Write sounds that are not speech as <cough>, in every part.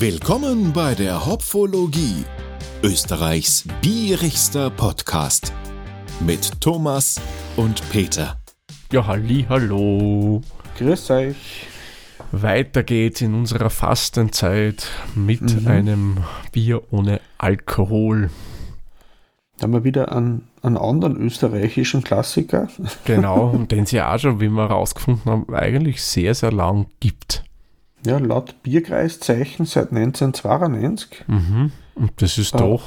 Willkommen bei der Hopfologie, Österreichs bierigster Podcast mit Thomas und Peter. Ja, halli, hallo. Grüß euch. Weiter geht's in unserer Fastenzeit mit einem Bier ohne Alkohol. Da haben wir wieder einen, einen anderen österreichischen Klassiker. Genau, und <laughs> den es ja auch schon, wie wir herausgefunden haben, eigentlich sehr, sehr lang gibt. Ja, laut Bierkreiszeichen seit 1992. Mhm. Und das ist Ah. doch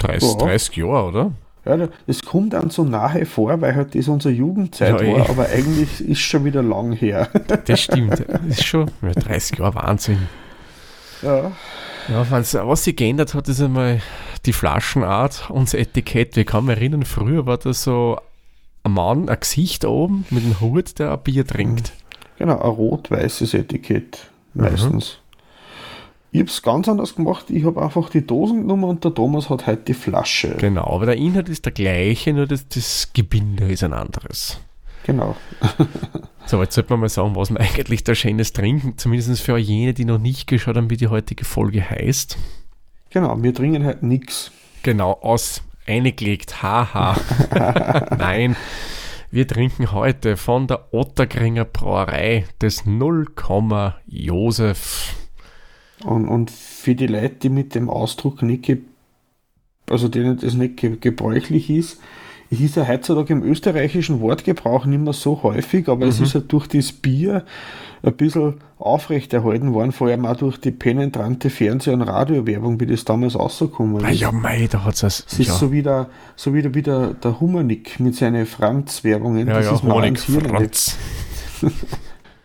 30, Ja. 30 Jahre, oder? Ja, das kommt dann so nahe vor, weil halt das unsere Jugendzeit Ja, eh. war, aber eigentlich ist schon wieder lang her. <laughs> Das stimmt. Das ist schon ja, 30 Jahre Wahnsinn. ja, Ja, was sich geändert hat, ist einmal die Flaschenart und das Etikett. Wir kann mich erinnern, früher war da so ein Mann, ein Gesicht oben mit einem Hut, der ein Bier trinkt. Genau, ein rot-weißes Etikett meistens. Ich habe es ganz anders gemacht. Ich habe einfach die Dosen genommen und der Thomas hat halt die Flasche. Genau, aber der Inhalt ist der gleiche, nur das, das Gebinde ist ein anderes. Genau. <laughs> So, jetzt sollte man mal sagen, was wir eigentlich da Schönes trinken. Zumindest für jene, die noch nicht geschaut haben, wie die heutige Folge heißt. Genau, wir trinken halt nichts. Genau, aus eingelegt. Haha. <laughs> Nein. Wir trinken heute von der Ottergringer Brauerei des 0, Josef. Und, und für die Leute, die mit dem Ausdruck nicht, also denen das nicht ge gebräuchlich ist, ist ja heutzutage im österreichischen Wortgebrauch nicht mehr so häufig, aber es ist ja durch das Bier ein bisschen aufrechterhalten worden, vor allem auch durch die penetrante Fernseh- und Radiowerbung, wie das damals rausgekommen Ah ist. ja, mei, da hat es Es ist ja, so wie der, so wie der, wie der, der Hummernick mit seinen Franz-Werbungen. ja, das ja, ist Honig, Franz. <laughs>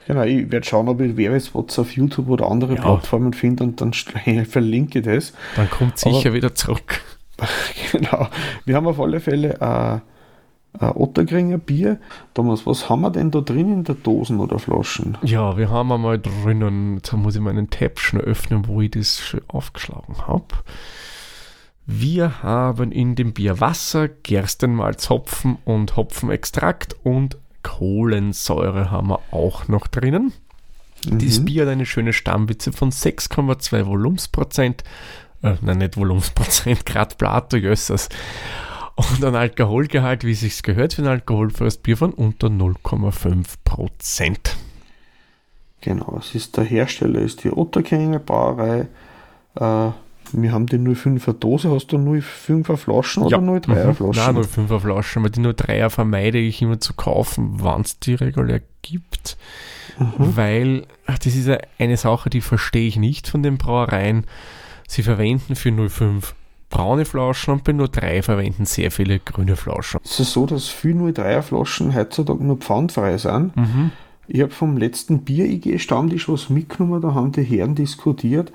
Genau, ich werde schauen, ob ich Werbespots auf YouTube oder andere Ja. Plattformen finde und dann <laughs> verlinke das. Dann kommt sicher wieder zurück. <laughs> genau. Wir haben auf alle Fälle ein, ein Ottergringer Bier. Thomas, was haben wir denn da drin in der Dosen oder Flaschen? Ja, wir haben einmal drinnen, jetzt muss ich meinen Tab schnell öffnen, wo ich das schon aufgeschlagen habe. Wir haben in dem Bier Wasser, Gerstenmalz, Hopfen und Hopfenextrakt und Kohlensäure haben wir auch noch drinnen. Dieses Bier hat eine schöne Stammwitze von 6,2 Volumensprozent. Äh, nein, nicht Volumensprozent, Grad Plato, Jössers. Und ein Alkoholgehalt, wie es sich gehört für ein alkoholfreies Bier von unter 0,5 Prozent. Genau, es ist der Hersteller, ist die Ottergringer Brauerei. Äh, wir haben die 05er Dose. Hast du 05er Flaschen oder 03er Mhm. Flaschen? Nein, 05er Flaschen, aber die 03er vermeide ich immer zu kaufen, wann es die regulär gibt. Mhm. Weil, ach, das ist ja eine Sache, die verstehe ich nicht von den Brauereien. Sie verwenden für 05 braune Flaschen und bei 03 verwenden sehr viele grüne Flaschen. Es ist so, dass viele 03er Flaschen heutzutage nur pfandfrei sind. Ich habe vom letzten Bier-IG-Stammtisch was mitgenommen, da haben die Herren diskutiert,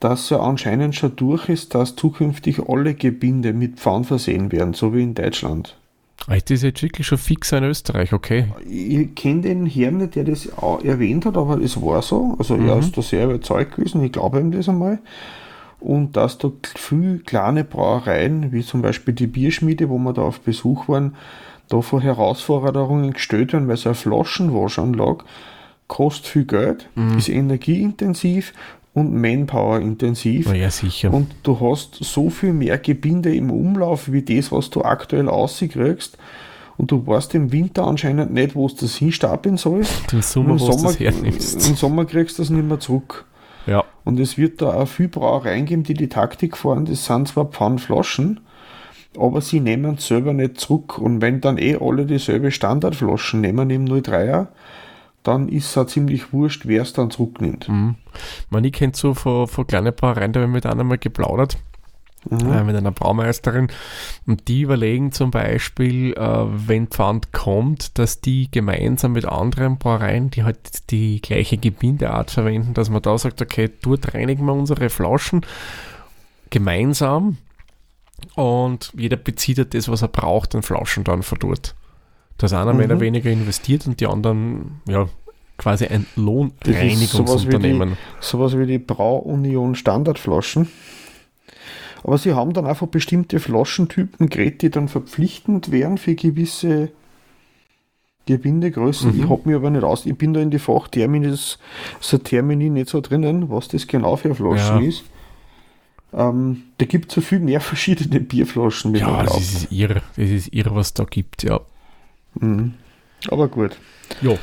dass ja anscheinend schon durch ist, dass zukünftig alle Gebinde mit Pfand versehen werden, so wie in Deutschland. Ah, Das ist jetzt wirklich schon fix in Österreich, okay. Ich kenne den Herrn nicht, der das erwähnt hat, aber es war so. Also er ist da sehr überzeugt gewesen, ich glaube ihm das einmal. Und dass da viele kleine Brauereien, wie zum Beispiel die Bierschmiede, wo wir da auf Besuch waren, da vor Herausforderungen gestellt werden, weil so eine Flaschenwaschanlage kostet viel Geld, ist energieintensiv und Manpower-intensiv. Na ja, sicher. Und du hast so viel mehr Gebinde im Umlauf wie das, was du aktuell rauskriegst. Und du weißt im Winter anscheinend nicht, wo du das hinstapeln sollst. Im Sommer, das hernimmst. Im Sommer kriegst du das nicht mehr zurück. Ja, Und es wird da auch viel Brauereien geben, die die Taktik fahren, das sind zwar Pfandflaschen, aber sie nehmen selber nicht zurück. Und wenn dann eh alle dieselbe Standardflaschen nehmen im 03er, dann ist es auch ziemlich wurscht, wer es dann zurücknimmt. man, ich kenne so von, von kleinen Brauereien, da habe ich mit einer mal geplaudert. Äh, mit einer Braumeisterin und die überlegen zum Beispiel, äh, wenn Pfand kommt, dass die gemeinsam mit anderen Brauereien, die halt die gleiche Gebindeart verwenden, dass man da sagt, okay, dort reinigen wir unsere Flaschen gemeinsam und jeder bezieht halt das, was er braucht, an Flaschen dann von dort. Dass einer mehr oder weniger investiert und die anderen, ja, quasi ein ist sowas wie die- Lohnreinigungsunternehmen. Sowas wie die Brauunion Standardflaschen. Aber sie haben dann einfach bestimmte Flaschentypen geredet, die dann verpflichtend wären für gewisse Gebindegrößen. Mhm. Ich habe mich aber nicht aus. Ich bin da in die Fachterminis, so Termini nicht so drinnen, was das genau für Flaschen Ja. ist. Ähm, da gibt es so viel mehr <laughs> verschiedene Bierflaschen, Ja, das ist irre. Das ist irre, was da gibt, ja. Mhm. Aber gut. Jo.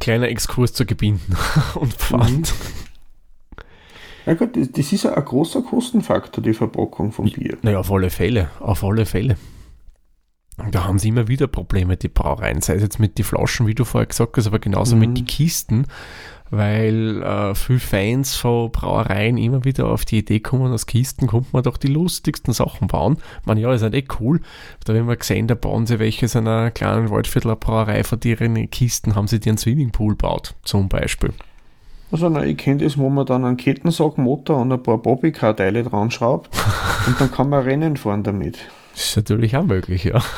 Kleiner Exkurs zu Gebinden <laughs> und Pfand. Ja gut, das, ist ja ein großer Kostenfaktor, die Verpackung vom Bier. Naja, auf alle Fälle, auf alle Fälle. Da haben sie immer wieder Probleme, die Brauereien. Sei es jetzt mit den Flaschen, wie du vorher gesagt hast, aber genauso Mhm. mit den Kisten, weil äh, viele Fans von Brauereien immer wieder auf die Idee kommen, aus Kisten kommt man doch die lustigsten Sachen bauen. Man ja, ist halt eh cool. Da haben wir gesehen, da bauen sie welche in einer kleinen Waldviertler Brauerei von deren Kisten, haben sie dir einen Swimmingpool baut, zum Beispiel. Also na, ich kenne das, wo man dann einen Kettensaugmotor und ein paar Bobbycar-Teile dran schraubt und dann kann man Rennen fahren damit. Das ist natürlich auch möglich, ja. <laughs>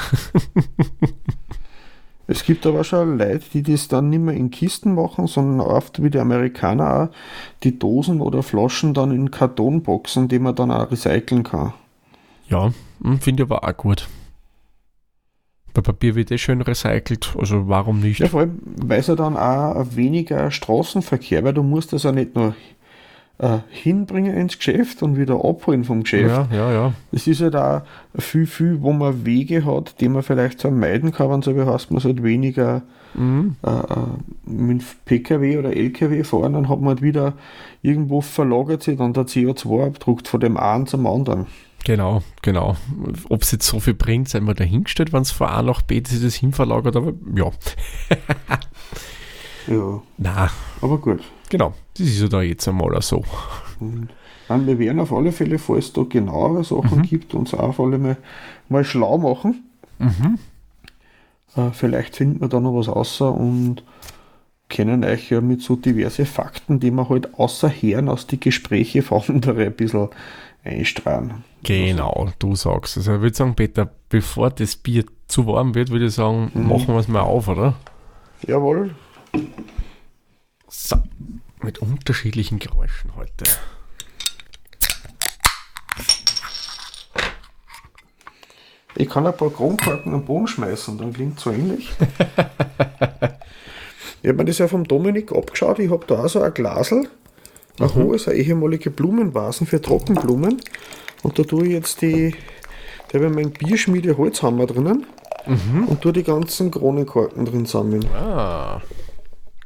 Es gibt aber schon Leute, die das dann nicht mehr in Kisten machen, sondern oft wie die Amerikaner auch die Dosen oder Flaschen dann in Kartonboxen, die man dann auch recyceln kann. Ja, hm, finde ich aber auch gut. Bei Papier wird eh schön recycelt, also warum nicht? Ja, vor allem, weil es ja dann auch weniger Straßenverkehr, weil du musst das ja nicht nur äh, hinbringen ins Geschäft und wieder abholen vom Geschäft. Ja, ja, ja. Es ist halt auch viel, viel, wo man Wege hat, die man vielleicht so meiden kann, wenn so wie heißt, man halt weniger Mhm. äh, äh, mit PKW oder LKW fahren, dann hat man halt wieder irgendwo verlagert sich dann der CO2-Abdruck von dem einen zum anderen. Genau, genau. Ob es jetzt so viel bringt, sei mal dahingestellt, wenn es von A nach B sich das hinverlagert, aber ja. <laughs> Ja, Na, aber gut. genau. Das ist ja da jetzt einmal so. Dann, wir werden auf alle Fälle, falls es da genauere Sachen gibt, uns auch auf alle mal, mal schlau machen. Mhm. Äh, vielleicht finden wir da noch was außer und können euch ja mit so diverse Fakten, die wir halt außer Herren aus die Gespräche <laughs> von anderen ein bisschen einstrahlen. Genau, du sagst es. Also ich würde sagen, Peter, bevor das Bier zu warm wird, würde ich sagen, machen wir es mal auf, oder? Jawohl. So, mit unterschiedlichen Geräuschen heute. Ich kann ein paar Kronkorken am Boden schmeißen, dann klingt so ähnlich. <laughs> ich habe mir das ja vom Dominik abgeschaut. Ich habe da auch so ein Glasel, ein hohes, eine ehemalige Blumenvasen für Trockenblumen. Und da tue ich jetzt die, da habe ich meinen Bierschmiede Holzhammer drinnen und tue die ganzen Kronenkorken drin sammeln. Ah,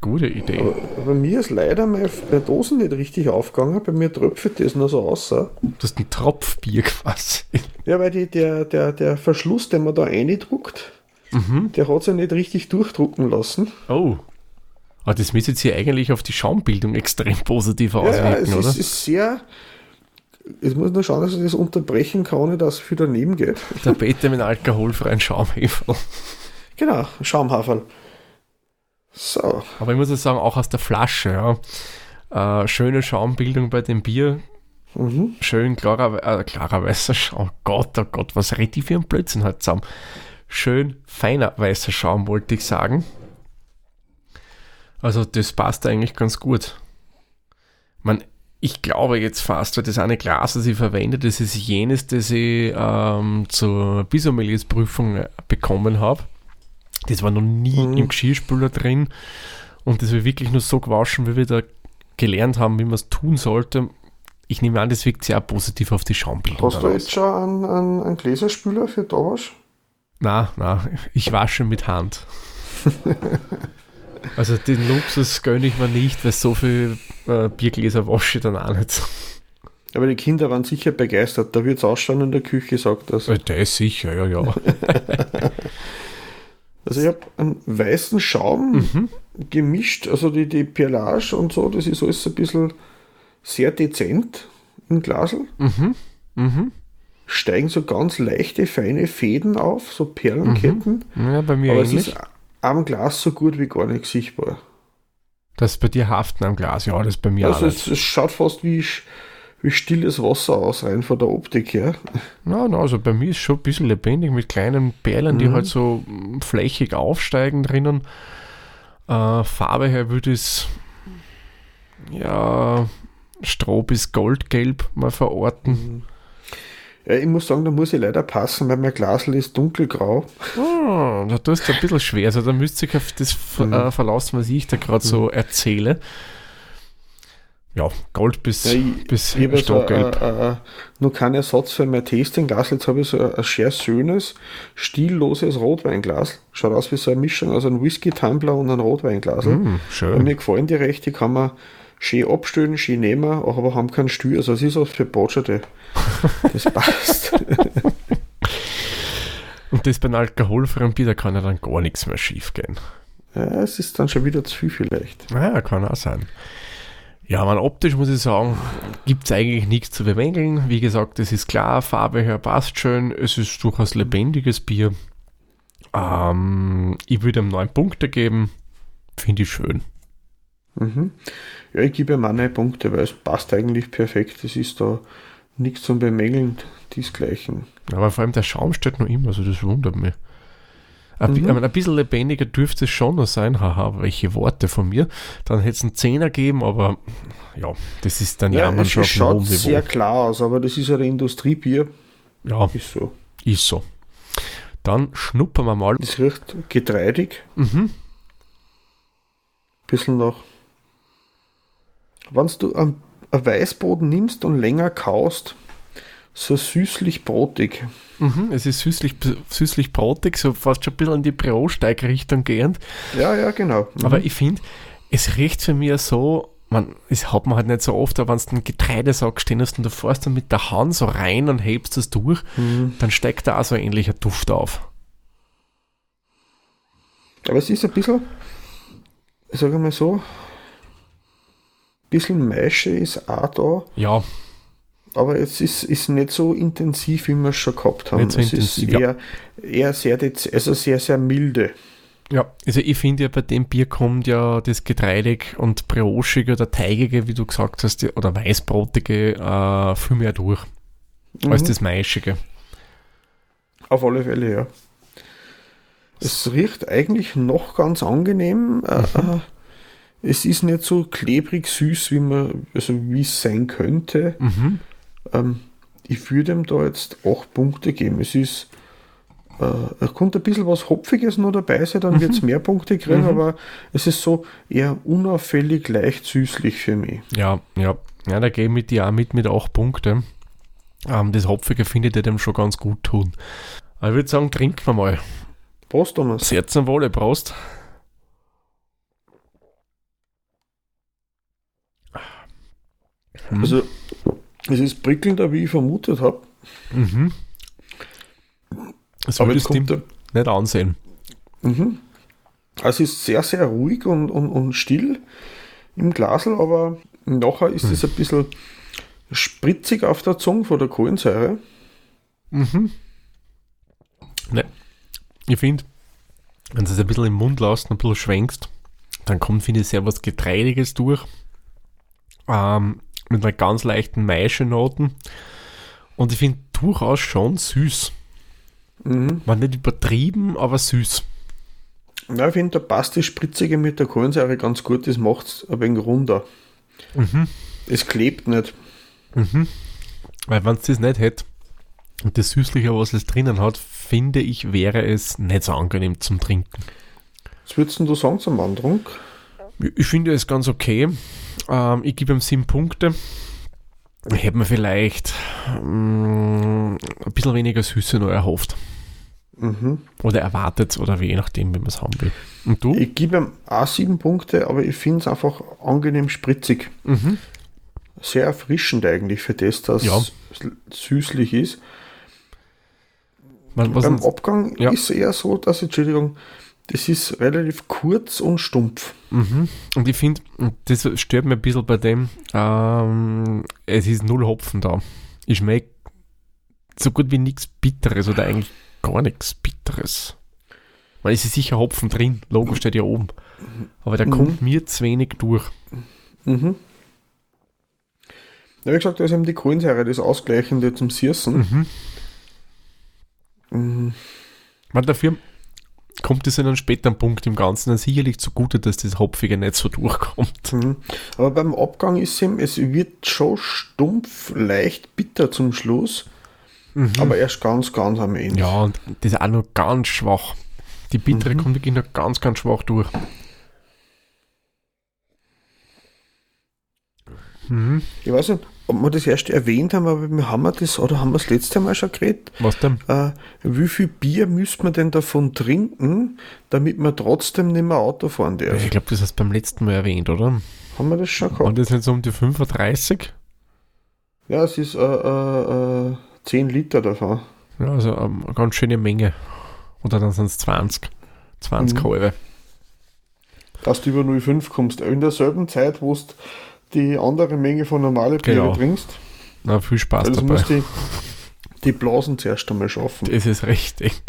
gute Idee. Aber bei mir ist leider meine, Dosen nicht richtig aufgegangen. Bei mir tröpfelt das nur so aus. Du hast ein Tropfbier quasi. Ja, weil die, der, der, der Verschluss, den man da eindruckt, der hat sich nicht richtig durchdrucken lassen. Oh. Aber das müsste jetzt hier eigentlich auf die Schaumbildung extrem positiv Ja, ja, auswirken, es oder? ist, ist sehr. Ich muss nur schauen, dass ich das unterbrechen kann, ohne dass viel daneben geht. Der Peter mit alkoholfreien Schaumheferl. <laughs> Genau, Schaumhaferl. So, Aber ich muss ja sagen, auch aus der Flasche, ja. Äh, schöne Schaumbildung bei dem Bier. mhm. Schön klarer, äh, klarer weißer Schaum. Gott, oh Gott, was redet ich für ein Blödsinn halt zusammen. Schön feiner weißer Schaum, wollte ich sagen. Also das passt eigentlich ganz gut. Man, ich glaube jetzt fast, weil das eine Glas, das ich verwende, das ist jenes, das ich ähm, zur Bisommeliers-Prüfung äh, bekommen habe. Das war noch nie Mhm. im Geschirrspüler drin und das wird wirklich nur so gewaschen, wie wir da gelernt haben, wie man es tun sollte. Ich nehme an, das wirkt sehr positiv auf die Schaumbildung. hast du jetzt schon einen, einen, einen Gläserspüler für Tawasch? Na, na, ich wasche mit Hand. <laughs> also den Luxus gönne ich mir nicht, weil so viel äh, Biergläser wasche ich dann auch nicht. Aber die Kinder waren sicher begeistert. Da wird es ausschauen in der Küche, sagt das. Äh, Der ist sicher, ja, ja. <laughs> Also ich habe einen weißen Schaum Mhm. gemischt, also die, die Perlage und so, das ist alles ein bisschen sehr dezent im Glasel. Mhm. Mhm. Steigen so ganz leichte, feine Fäden auf, so Perlenketten. Ja, bei mir Aber es ähnlich. ist am Glas so gut wie gar nicht sichtbar. Das ist bei dir haften am Glas, ja, das ist bei mir also auch es, es schaut fast wie, wie stilles Wasser aus, rein von der Optik her. Na, na, also bei mir ist schon ein bisschen lebendig mit kleinen Perlen, die Mhm. halt so mm, flächig aufsteigen drinnen. Äh, Farbe her würde es ja Stroh bis Goldgelb mal verorten. Ja, ich muss sagen, da muss ich leider passen, weil mein Glasl ist dunkelgrau. Oh, da tust du ein bisschen schwer. Also da müsste ich auf das Mhm. äh, verlassen, was ich da gerade so erzähle. Ja, Gold bis, Ja, ich- bis Ich habe so, Stockgelb. äh, äh, noch keinen Ersatz für mein Tasting-Glas. Jetzt habe ich so ein, ein sehr schönes, stilloses Rotweinglas. Schaut aus wie so eine Mischung aus einem Whisky-Tumbler und einem Rotweinglas. Und schön. mir gefallen die recht, die kann man schön abstellen, schön nehmen, aber haben keinen Stuhl. Also es ist was für Botscherte. Das <laughs> passt. Und das beim alkoholfreien Bier, da kann ja dann gar nichts mehr schief gehen. ja, es ist dann schon wieder zu viel vielleicht. Ja, kann auch sein. Ja, man, optisch muss ich sagen, gibt es eigentlich nichts zu bemängeln. Wie gesagt, es ist klar, Farbe her passt schön, es ist durchaus lebendiges Bier. Ähm, ich würde ihm neun Punkte geben. Finde ich schön. Mhm. Ja, ich gebe neun Punkte, weil es passt eigentlich perfekt. Es ist da nichts zum Bemängeln, diesgleichen. Aber vor allem der Schaum steht noch immer, also das wundert mich. Ein, Mhm. ein bisschen lebendiger dürfte es schon noch sein, haha, welche Worte von mir. Dann hätte es einen Zehner geben, aber ja, das ist dann ja, man es schon schaut sehr klar aus, aber das ist ja ein Industriebier. Ja, Ist so. ist so. Dann schnuppern wir mal. Das riecht getreidig, Mhm. bisschen nach. Wenn du einen, einen Weißboden nimmst und länger kaust, so süßlich-brotig. Mhm, es ist süßlich, süßlich brotig, so fast schon ein bisschen in die Brotsteig-Richtung gehend. Ja, ja, genau. Mhm. Aber ich finde, es riecht für mich so, man, das hat man halt nicht so oft, aber wenn du einen Getreidesack stehen hast und du fährst dann mit der Hand so rein und hebst es durch, Mhm. dann steigt da auch so ein ähnlicher Duft auf. Aber es ist ein bisschen, ich sage mal so, ein bisschen Maische ist auch da, Ja, aber es ist, ist nicht so intensiv, wie wir es schon gehabt haben. Nicht so es intensiv, ist ja. eher, eher sehr, also sehr, sehr milde. ja. Also ich finde ja, bei dem Bier kommt ja das Getreidig und Briochige oder Teigige, wie du gesagt hast, oder Weißbrotige äh, viel mehr durch als Mhm. das Maischige. Auf alle Fälle, ja. Es riecht eigentlich noch ganz angenehm. Mhm. Es ist nicht so klebrig süß, wie man, also wie es sein könnte. Mhm. Ähm, ich würde ihm da jetzt 8 Punkte geben. Es ist, äh, es kommt ein bisschen was Hopfiges noch dabei sein, dann wird es mehr Punkte kriegen, Mhm. aber es ist so eher unauffällig leicht süßlich für mich. Ja, ja. Ja, da gehe ich mit dir auch mit mit 8 Punkten. Ähm, das Hopfige findet ihr dem schon ganz gut tun. Aber ich würde sagen, trinken wir mal. Prost, Thomas. Sehr zum Wohle, Prost. Mhm. Also, es ist prickelnder, wie ich vermutet habe. mhm. Das Aber jetzt du kommt der, nicht ansehen. Mhm. Also es ist sehr, sehr ruhig und, und, und still im Glasl, aber nachher ist es ein bisschen spritzig auf der Zunge von der Kohlensäure. Mhm. Ne. Ich finde, wenn du es ein bisschen im Mund lässt und ein bisschen schwenkst, dann kommt, finde ich, sehr was Getreidiges durch. Ähm, mit einer ganz leichten Maischenoten. Und ich finde durchaus schon süß. Mhm. War nicht übertrieben, aber süß. Ja, ich finde, da passt das Spritzige mit der Kohlensäure ganz gut, das macht es ein wenig runder. Mhm. Es klebt nicht. Mhm. Weil wenn es das nicht hätte und das Süßliche, was es drinnen hat, finde ich, wäre es nicht so angenehm zum Trinken. Was würdest du sagen zum Antrunk? Ich finde es ganz okay. Ähm, ich gebe ihm sieben Punkte. Ich hätte mir vielleicht ähm, ein bisschen weniger Süße noch erhofft. Mhm. Oder erwartet, oder je nachdem, wie man es haben will. Und du? Ich gebe ihm auch sieben Punkte, aber ich finde es einfach angenehm spritzig. Mhm. Sehr erfrischend eigentlich für das, dass Ja. es süßlich ist. Was Beim Abgang Ja. ist eher so, dass, Entschuldigung, das ist relativ kurz und stumpf. Mhm. Und ich finde, das stört mir ein bisschen bei dem, ähm, es ist null Hopfen da. Ich schmecke so gut wie nichts Bitteres oder eigentlich gar nichts Bitteres. Weil es ist sicher Hopfen drin, Logo steht ja oben. Aber der Mhm. kommt mir zu wenig durch. Mhm. Ja, wie gesagt, da ist eben die Kohlensäure das Ausgleichende zum Sirsen. Mhm. Mhm. Man, dafür kommt es in einem späteren Punkt im Ganzen dann sicherlich zugute, dass das Hopfige nicht so durchkommt. Mhm. Aber beim Abgang ist ihm, es wird schon stumpf, leicht bitter zum Schluss. Aber erst ganz, ganz am Ende. Ja, und das ist auch noch ganz schwach. Die bittere Mhm. kommt wirklich noch ganz, ganz schwach durch. Mhm. Ich weiß nicht, ob wir das erst erwähnt haben, aber wir haben wir das, oder haben wir das letzte Mal schon geredet? Was denn? Äh, wie viel Bier müsste man denn davon trinken, damit man trotzdem nicht mehr Auto fahren darf? Ich glaube, das hast du beim letzten Mal erwähnt, oder? Haben wir das schon gehabt? das nicht so um die 35? Ja, es ist äh, äh, äh, 10 Liter davon. Ja, also ähm, eine ganz schöne Menge. Oder dann sind es 20. 20 Mhm. halbe. Dass du über 0,5 kommst. In derselben Zeit, wo du die andere Menge von normalen Bier Genau. trinkst. Na, viel Spaß Also dabei. musst die, die Blasen zuerst einmal schaffen. Das ist richtig.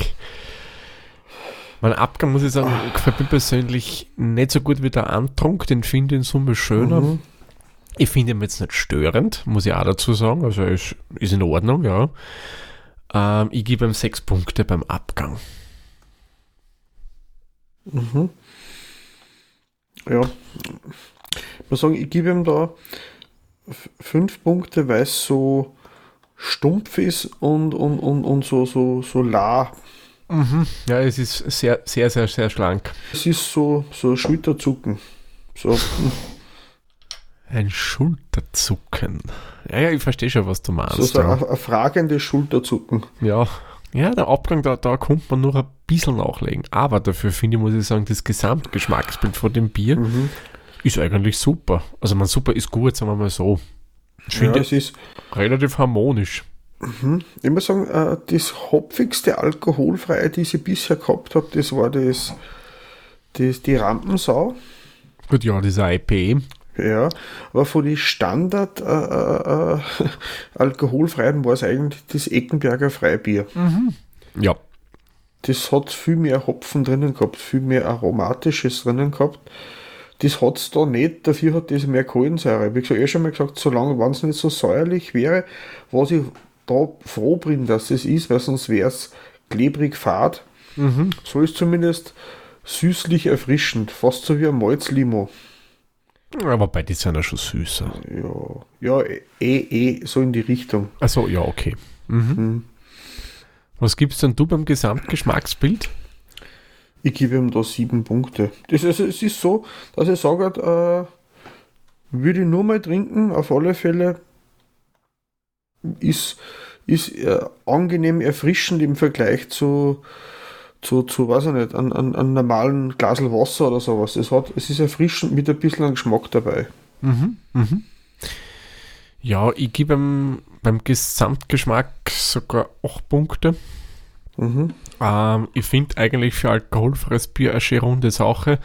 Mein Abgang, muss ich sagen, gefällt mir persönlich nicht so gut wie der Antrunk. Den finde ich in Summe schöner. Mhm. Ich finde ihn jetzt nicht störend, muss ich auch dazu sagen. Also ist, ist in Ordnung, ja. Ähm, ich gebe ihm sechs Punkte beim Abgang. Mhm. Ja. Ich muss sagen, ich gebe ihm da fünf Punkte, weil es so stumpf ist und, und, und, und so, so, so la. Ja, es ist sehr, sehr, sehr, sehr schlank. Es ist so, so Schulterzucken. So. Ein Schulterzucken. Ja, ja, ich verstehe schon, was du meinst. So, so ja. ein, ein fragendes Schulterzucken. Ja, ja, der Abgang, da, da kommt man nur ein bisschen nachlegen. Aber dafür finde ich, muss ich sagen, das Gesamtgeschmacksbild von dem Bier Mhm. Ist eigentlich super. Also, man super ist gut, sagen wir mal so. Ich Ja, finde es ist, relativ harmonisch. ich muss sagen, äh, das hopfigste Alkoholfreie, das ich bisher gehabt habe, das war das, das die Rampensau. Gut, ja, dieser IPA. Ja, aber von den Standard äh, äh, äh, <laughs> alkoholfreien war es eigentlich das Eckenberger Freibier. Ja, Das hat viel mehr Hopfen drinnen gehabt, viel mehr Aromatisches drinnen gehabt. Das hat es da nicht, dafür hat das mehr Kohlensäure. Wie gesagt, eh schon mal gesagt, solange wenn es nicht so säuerlich wäre, was ich da froh bin, dass es ist, weil sonst wäre es klebrig fad. So ist zumindest süßlich erfrischend, fast so wie ein Malzlimo. aber bei die sind ja schon süßer. Ja, ja, eh, eh, so in die Richtung. Also ja, okay. Mhm. Was gibst denn du beim Gesamtgeschmacksbild? Ich gebe ihm da sieben Punkte. Das, also, es ist so, dass ich sage, äh, würde ich nur mal trinken, auf alle Fälle ist, ist äh, angenehm erfrischend im Vergleich zu, zu, zu weiß ich nicht, an, an, an normalen Glasel Wasser oder sowas. Es, hat, es ist erfrischend mit ein bisschen Geschmack dabei. Mhm. Mhm. Ja, ich gebe ihm beim Gesamtgeschmack sogar 8 Punkte. Mhm. Ähm, ich finde eigentlich für alkoholfreies Bier eine schön runde Sache,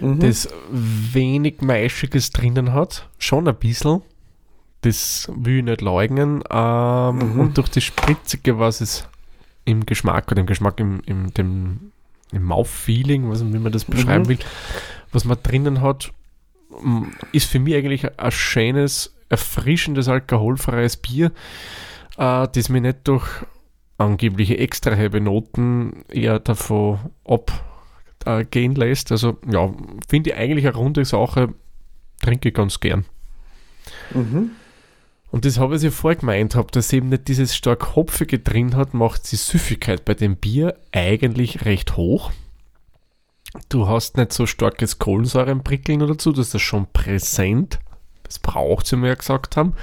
Mhm. das wenig Maischiges drinnen hat. Schon ein bisschen. Das will ich nicht leugnen. Ähm, Mhm. Und durch das Spritzige, was es im Geschmack oder im Geschmack, im, im, dem, im Mouth-Feeling, was, wie man das beschreiben Mhm. will, was man drinnen hat, ist für mich eigentlich ein schönes, erfrischendes, alkoholfreies Bier, äh, das mir nicht durch angebliche extra herbe Noten eher davon abgehen lässt. Also ja, finde ich eigentlich eine runde Sache, trinke ich ganz gern. Mhm. Und das habe ich ja vorher gemeint, habe, dass eben nicht dieses stark Hopfige drin hat, macht die Süffigkeit bei dem Bier eigentlich recht hoch. Du hast nicht so starkes Kohlensäurenprickeln oder dazu, das ist das schon präsent. Das braucht sie mir ja gesagt haben.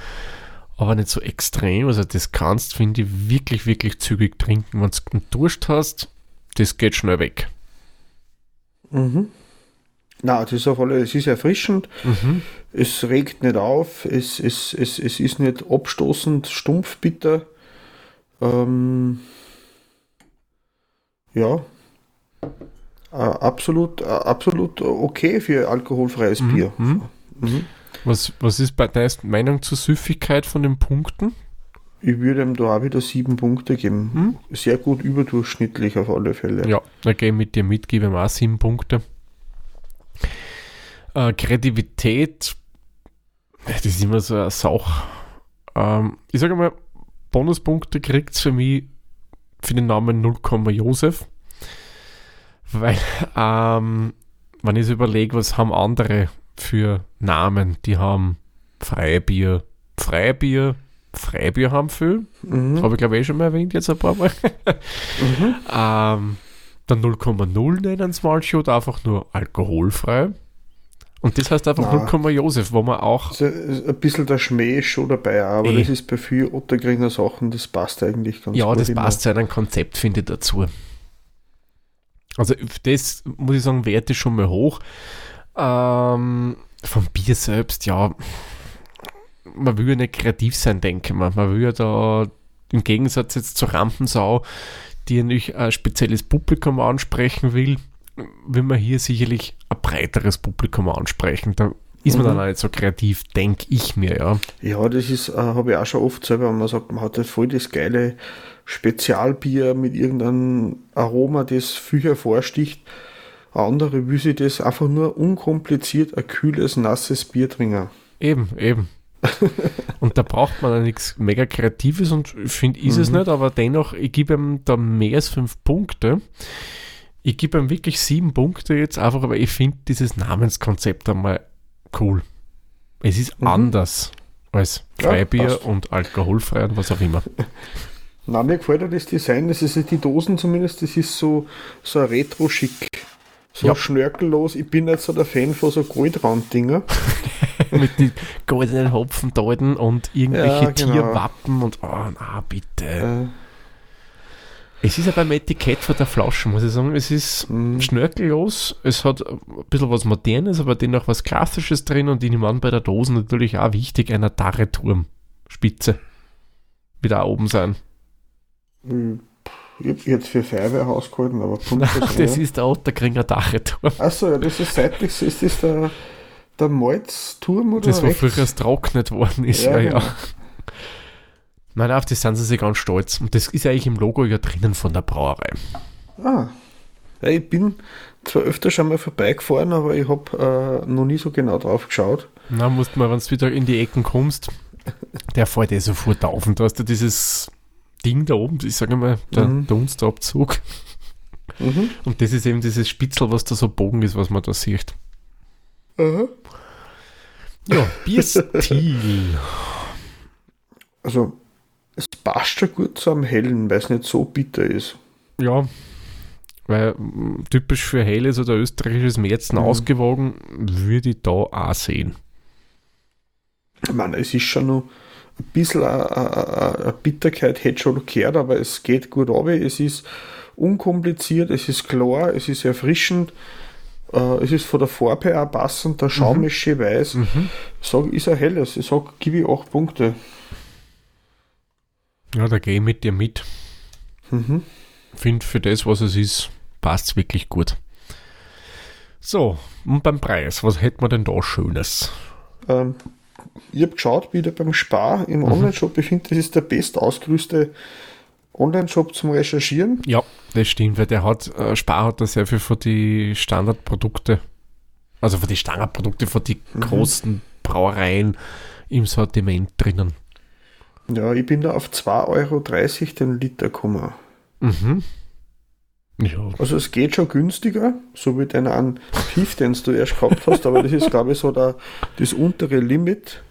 Aber nicht so extrem. Also das kannst, finde ich, wirklich, wirklich zügig trinken. Wenn du Durst hast, das geht schnell weg. Mhm. Na, das ist auf alle, es ist erfrischend. Mhm. Es regt nicht auf, es, es, es, es ist nicht abstoßend, stumpf bitter. Ähm, ja. Äh, absolut, äh, absolut okay für alkoholfreies Mhm, Bier. mhm. Was, was ist bei deiner Meinung zur Süffigkeit von den Punkten? Ich würde ihm da auch wieder sieben Punkte geben. Mhm. Sehr gut überdurchschnittlich auf alle Fälle. Ja, da gehe ich mit dir mit, gebe ihm auch sieben Punkte. Äh, Kreativität, das ist immer so eine Sache. Ähm, ich sage mal, Bonuspunkte kriegt es für mich für den Namen 0, Josef. Weil, ähm, wenn ich so überlege, was haben andere für Namen, die haben Freibier, Freibier, Freibier haben viel. Mhm. Habe ich glaube ich eh schon mal erwähnt, jetzt ein paar Mal. <laughs> Mhm. ähm, dann 0,0 nennen manche oder einfach nur alkoholfrei. Und das heißt einfach Na. 0, Josef, wo man auch Also, ein bisschen der Schmäh ist schon dabei, aber Eh. das ist bei vielen Ottergringer Sachen, das passt eigentlich ganz Ja, gut. das immer. passt zu einem Konzept, finde ich, dazu. Also das muss ich sagen, Wert ist schon mal hoch. Ähm, vom Bier selbst, ja, man will ja nicht kreativ sein, denke ich mal. Man will ja da im Gegensatz jetzt zur Rampensau, die ja nicht ein spezielles Publikum ansprechen will, will man hier sicherlich ein breiteres Publikum ansprechen. Da ist man Mhm. dann auch nicht so kreativ, denke ich mir, ja. Ja, das ist, äh, habe ich auch schon oft selber, wenn man sagt, man hat halt voll das geile Spezialbier mit irgendeinem Aroma, das viel hervorsticht. Andere will sich das einfach nur unkompliziert ein kühles, nasses Bier trinken. Eben, eben. <laughs> und da braucht man ja nichts mega Kreatives und ich finde, ist es Mhm. nicht, aber dennoch, ich gebe ihm da mehr als fünf Punkte. Ich gebe ihm wirklich sieben Punkte jetzt, einfach aber ich finde dieses Namenskonzept einmal cool. Es ist Mhm. anders als Ja, Freibier passt. und alkoholfrei und was auch immer. <laughs> Na, mir gefällt das Design, das ist die Dosen zumindest, das ist so, so ein Retro-Schick. So Ja. schnörkellos. Ich bin nicht so der Fan von so Goldrand-Dinger. <laughs> Mit den goldenen Hopfendeuten und irgendwelche Ja, genau. Tierwappen und, oh, na bitte. Äh, Es ist ja beim Etikett von der Flasche, muss ich sagen, es ist Mhm. schnörkellos, es hat ein bisschen was Modernes, aber dennoch was Klassisches drin und ich nehme an, bei der Dose natürlich auch wichtig, einer Darreturm, Spitze, auch oben sein. Ich hab jetzt für Feuerwehr ausgehalten, aber <laughs> Punkt das ist der Otterkringer Darreturm. Achso, ja, das ist seitlich, ist das der, der Malzturm oder Das, wo früher trocknet worden ist, ja, Ja, ja. genau. Nein, auf das sind sie sich ganz stolz. Und das ist eigentlich im Logo ja drinnen von der Brauerei. Ah. Ja, ich bin zwar öfter schon mal vorbeigefahren, aber ich habe äh, noch nie so genau drauf geschaut. Na, musst mal, wenn du wieder in die Ecken kommst, der fällt eh sofort auf. Und da hast du dieses Ding da oben, ich sage mal, der Mhm. Dunstabzug. Mhm. Und das ist eben dieses Spitzel, was da so Bogen ist, was man da sieht. Aha. Ja, Bierstil. Also, es passt schon gut zu einem hellen, weil es nicht so bitter ist. ja, weil mm, typisch für helles oder österreichisches Märzen Mhm. ausgewogen, würde ich da auch sehen. Ich meine, es ist schon noch ein bisschen eine, Bitterkeit, hätte schon gehört, aber es geht gut runter. Es ist unkompliziert, es ist klar, es ist erfrischend. Äh, es ist von der Farbe auch passend, der Schaum ist schön weiß. Ich sage, ist ein helles. Ich sage, gebe ich 8 Punkte. Ja, da gehe ich mit dir mit. Mhm. Finde für das, was es ist, passt wirklich gut. So, und beim Preis, was hätten wir denn da Schönes? Ähm, ich habe geschaut, wieder beim Spar im Online-Shop. Ich finde, das ist der best ausgerüstete Online-Shop zum Recherchieren. Ja, das stimmt, weil der hat, äh, Spar hat da sehr viel von die Standardprodukte, also von die Standardprodukte, von die großen Brauereien im Sortiment drinnen. Ja, ich bin da auf 2,30 Euro den Liter gekommen. Mhm. Ja, Also es geht schon günstiger, so wie den einen Piff, den du erst gehabt hast, aber das ist, glaube ich, so der, das untere Limit.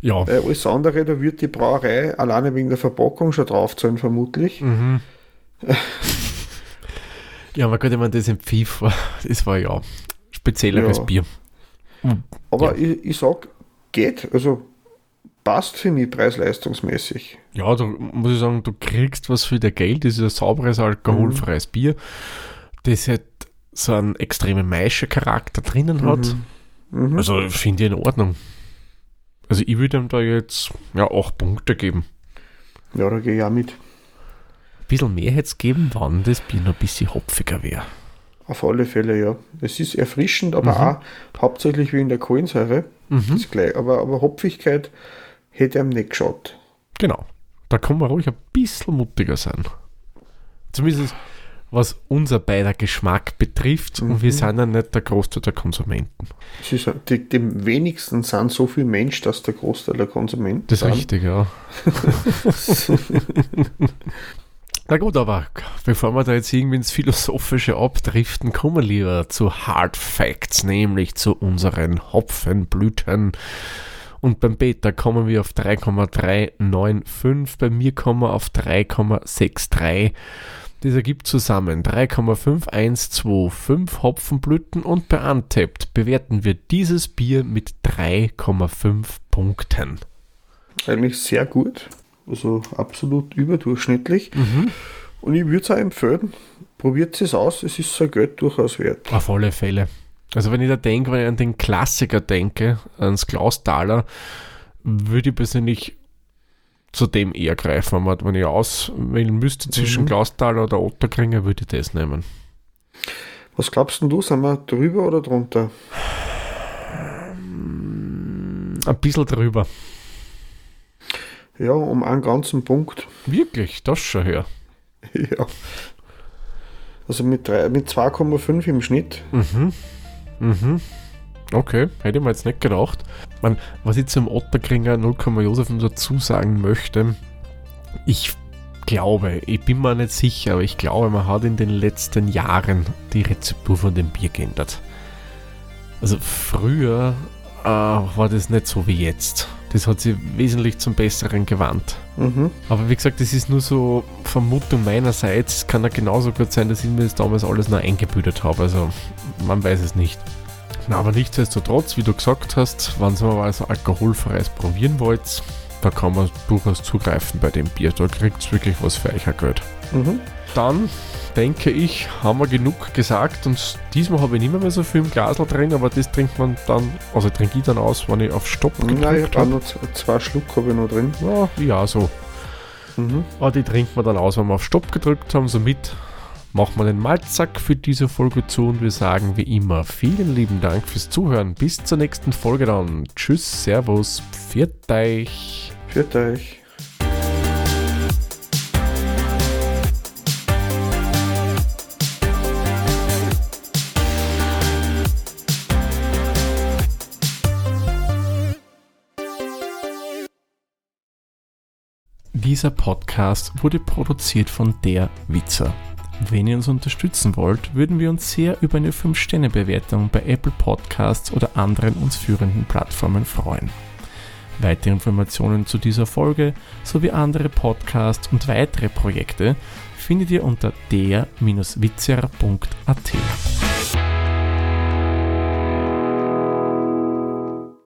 ja. Weil alles andere, da wird die Brauerei alleine wegen der Verpackung schon draufzahlen, vermutlich. Mhm. <laughs> ja, man könnte man das im Pfiff das war ja spezielleres Ja. Bier. Aber ich, ich sag, geht, also passt für mich preis-leistungsmäßig. Ja, da muss ich sagen, du kriegst was für dein Geld. Das ist ein sauberes, alkoholfreies Bier, das halt so einen extremen Maische-Charakter drinnen hat. Mhm. Also finde ich in Ordnung. Also ich würde ihm da jetzt ja 8 Punkte geben. Ja, da gehe ich auch mit. Ein bisschen mehr hätte es geben, wann das Bier noch ein bisschen hopfiger wäre. Auf alle Fälle, ja. Es ist erfrischend, aber auch hauptsächlich wegen der Kohlensäure. Mhm. Ist gleich. Aber, aber Hopfigkeit hätte ihm nicht geschaut. Genau. Da kann man ruhig ein bisschen mutiger sein. Zumindest was unser beider Geschmack betrifft. Und wir sind ja nicht der Großteil der Konsumenten. Ist, die, die wenigsten sind so viel Mensch, dass der Großteil der Konsumenten Das ist sind. richtig, ja. <laughs> Na gut, aber bevor wir da jetzt irgendwie ins Philosophische abdriften, kommen wir lieber zu Hard Facts, nämlich zu unseren Hopfenblüten Und beim Beta kommen wir auf 3,395. Bei mir kommen wir auf 3,63. Das ergibt zusammen 3,5125 Hopfenblüten und bei Untapped bewerten wir dieses Bier mit 3,5 Punkten. Eigentlich sehr gut. Also absolut überdurchschnittlich. Mhm. Und ich würde es auch empfehlen, probiert es aus, es ist sein Geld durchaus wert. Auf alle Fälle. Also wenn ich da denke, wenn ich an den Klassiker denke, ans Klausthaler, würde ich persönlich zu dem eher greifen. Wenn ich auswählen müsste zwischen mhm. Klausthaler oder Otterkringer, würde ich das nehmen. Was glaubst du, sind wir drüber oder drunter? Ein bisschen drüber. Ja, um einen ganzen Punkt. Wirklich, das schon her. <laughs> Ja. Also mit, mit 2,5 im Schnitt. Mhm. Mhm. Okay, hätte ich mir jetzt nicht gedacht. Man, was ich zum Otterkringer 0, Josef dazu sagen möchte, ich glaube, ich bin mir nicht sicher, aber ich glaube, man hat in den letzten Jahren die Rezeptur von dem Bier geändert. Also früher äh, war das nicht so wie jetzt. Das hat sich wesentlich zum Besseren gewandt. Mhm. Aber wie gesagt, das ist nur so Vermutung meinerseits. Es kann ja genauso gut sein, dass ich mir das damals alles noch eingebildet habe. Also man weiß es nicht. Na, aber nichtsdestotrotz, wie du gesagt hast, wenn ihr mal so alkoholfreies probieren wollt, da kann man durchaus zugreifen bei dem Bier. Da kriegt es wirklich was für euch Geld. Mhm. Dann denke ich, haben wir genug gesagt und diesmal habe ich nicht mehr so viel im Glasl drin, aber das trinkt man dann, also trinke ich dann aus, wenn ich auf Stopp. Nein, ich habe noch zwei Schluck habe ich noch drin. Ja, ja so. Mhm. Aber die trinkt man dann aus, wenn wir auf Stopp gedrückt haben, somit machen wir den Malzack für diese Folge zu und wir sagen wie immer vielen lieben Dank fürs Zuhören. Bis zur nächsten Folge dann. Tschüss, Servus, pfiat euch. Pfiat euch. Dieser Podcast wurde produziert von der Witzer. Wenn ihr uns unterstützen wollt, würden wir uns sehr über eine 5-Sterne-Bewertung bei Apple Podcasts oder anderen uns führenden Plattformen freuen. Weitere Informationen zu dieser Folge sowie andere Podcasts und weitere Projekte findet ihr unter der-witzer.at.